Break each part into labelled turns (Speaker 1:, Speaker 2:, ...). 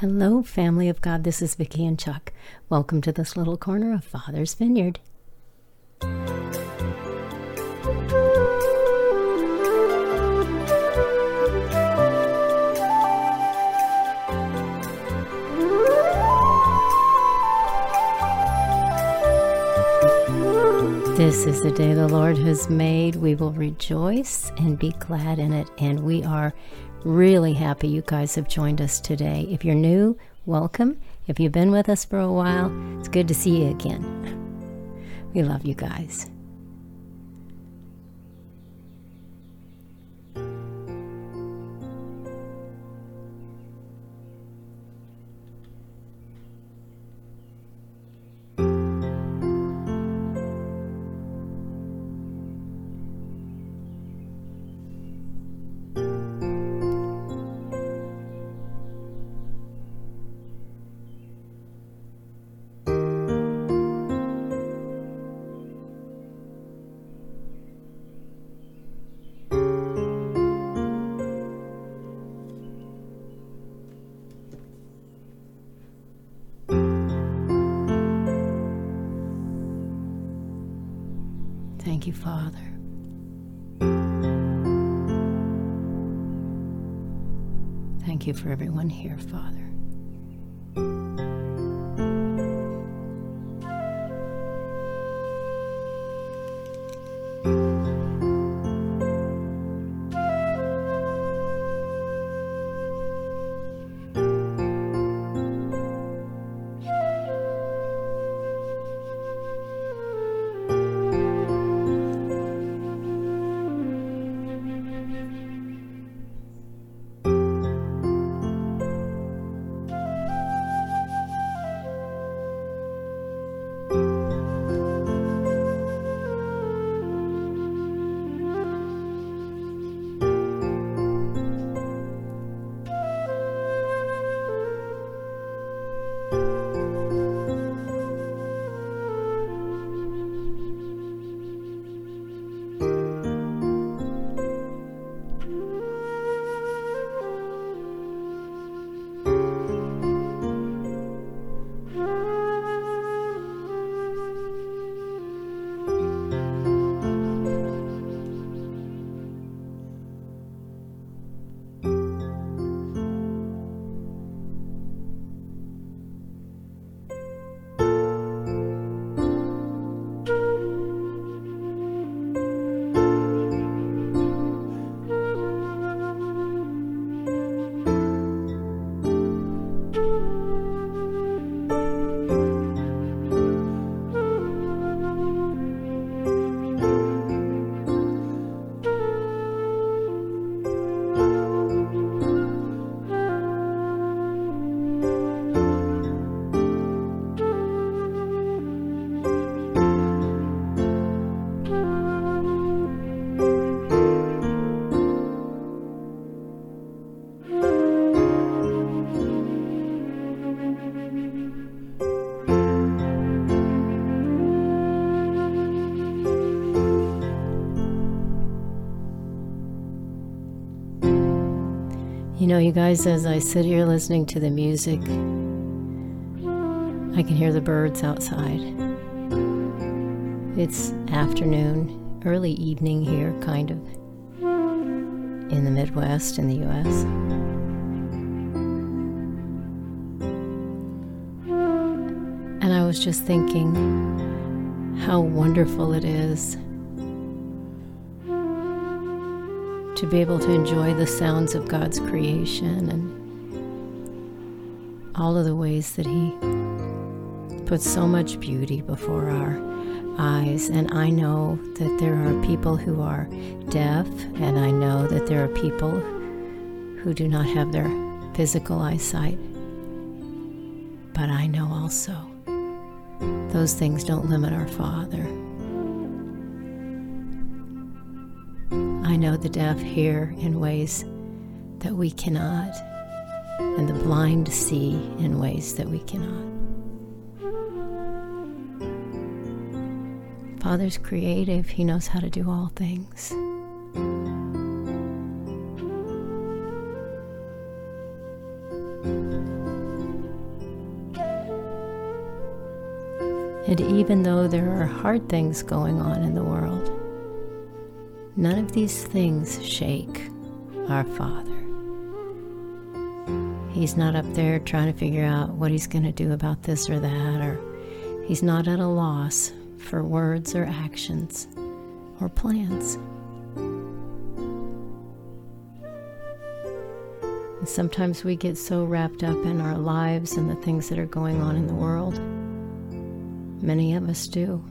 Speaker 1: Hello, family of God. This is Vicki and Chuck. Welcome to this little corner of Father's Vineyard. This is the day the Lord has made. We will rejoice and be glad in it. And we are really happy you guys have joined us today. If you're new, welcome. If you've been with us for a while, it's good to see you again. We love you guys. Thank you, Father. Thank you for everyone here, Father. You guys, as I sit here listening to the music, I can hear the birds outside. It's afternoon, early evening here, kind of, in the Midwest in the US. And I was just thinking how wonderful it is to be able to enjoy the sounds of God's creation and all of the ways that He puts so much beauty before our eyes. And I know that there are people who are deaf, and I know that there are people who do not have their physical eyesight. But I know also those things don't limit our Father. I know the deaf hear in ways that we cannot, and the blind see in ways that we cannot. Father's creative, He knows how to do all things. And even though there are hard things going on in the world, none of these things shake our Father. He's not up there trying to figure out what he's going to do about this or that, or he's not at a loss for words or actions or plans. Sometimes we get so wrapped up in our lives and the things that are going on in the world, many of us do,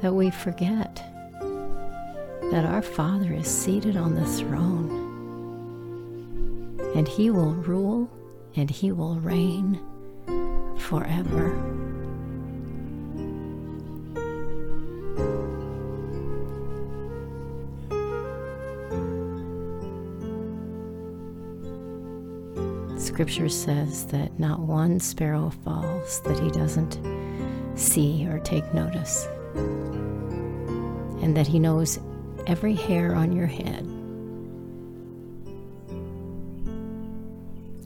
Speaker 1: that we forget that our Father is seated on the throne and He will rule and He will reign forever. Scripture says that not one sparrow falls that he doesn't see or take notice, and that he knows every hair on your head.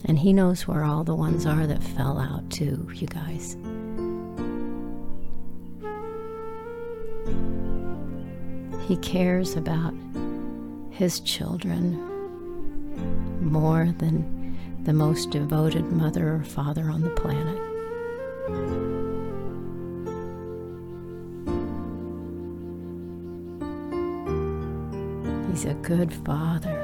Speaker 1: And he knows where all the ones are that fell out, too, you guys. He cares about his children more than the most devoted mother or father on the planet. He's a good father.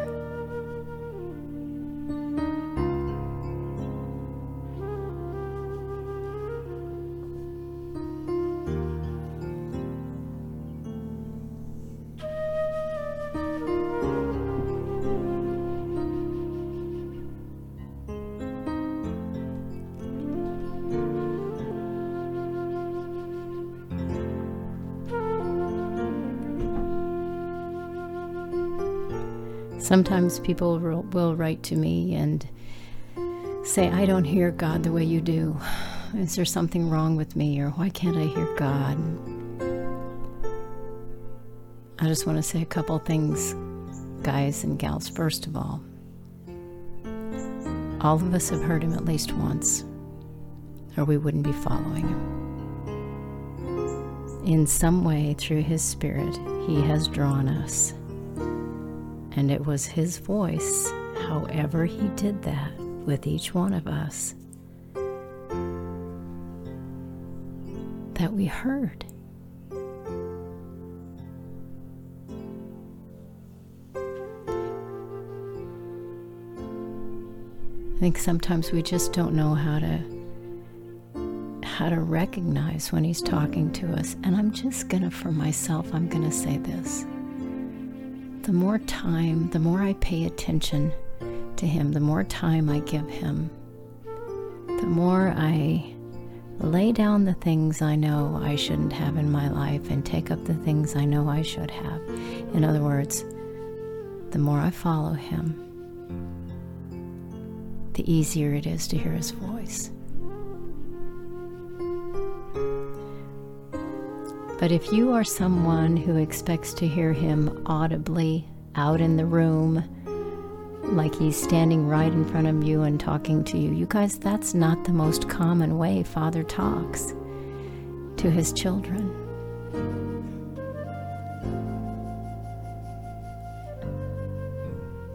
Speaker 1: Sometimes people will write to me and say, I don't hear God the way you do. Is there something wrong with me? Or why can't I hear God? I just want to say a couple things, guys and gals. First of all, all of us have heard Him at least once, or we wouldn't be following Him. In some way, through His Spirit, He has drawn us and it was His voice, however He did that with each one of us, that we heard. I think sometimes we just don't know how to how to recognize when he's talking to us. And I'm just going to for myself, I'm going to say this the more time, the more I pay attention to Him, the more time I give Him, the more I lay down the things I know I shouldn't have in my life and take up the things I know I should have. In other words, the more I follow Him, the easier it is to hear His voice. But if you are someone who expects to hear him audibly out in the room, like he's standing right in front of you and talking to you, you guys, that's not the most common way Father talks to his children.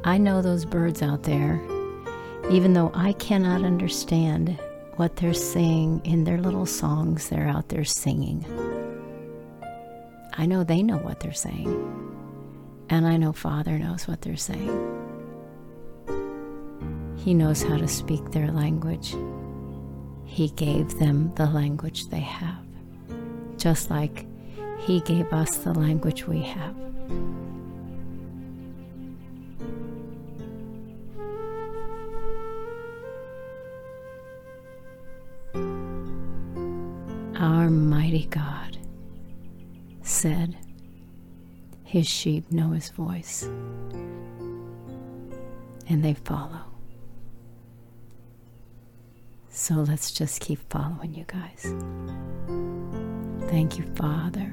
Speaker 1: I know those birds out there, even though I cannot understand what they're saying in their little songs they're out there singing. I know they know what they're saying. And I know Father knows what they're saying. He knows how to speak their language. He gave them the language they have, just like He gave us the language we have. Our mighty God said, His sheep know his voice, and they follow. So let's just keep following you guys. Thank you, Father.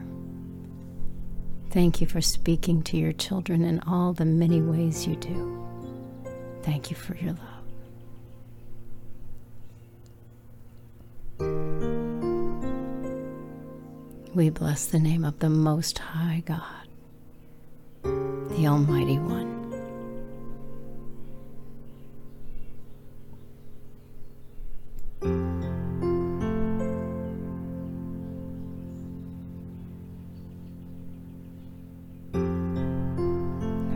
Speaker 1: Thank you for speaking to your children in all the many ways you do. Thank you for your love. We bless the name of the Most High God, the Almighty One.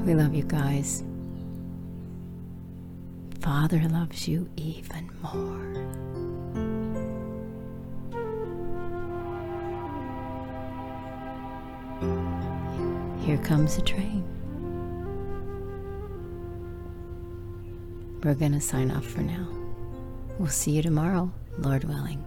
Speaker 1: We love you guys. Father loves you even more. Here comes a train. We're going to sign off for now. We'll see you tomorrow, Lord willing.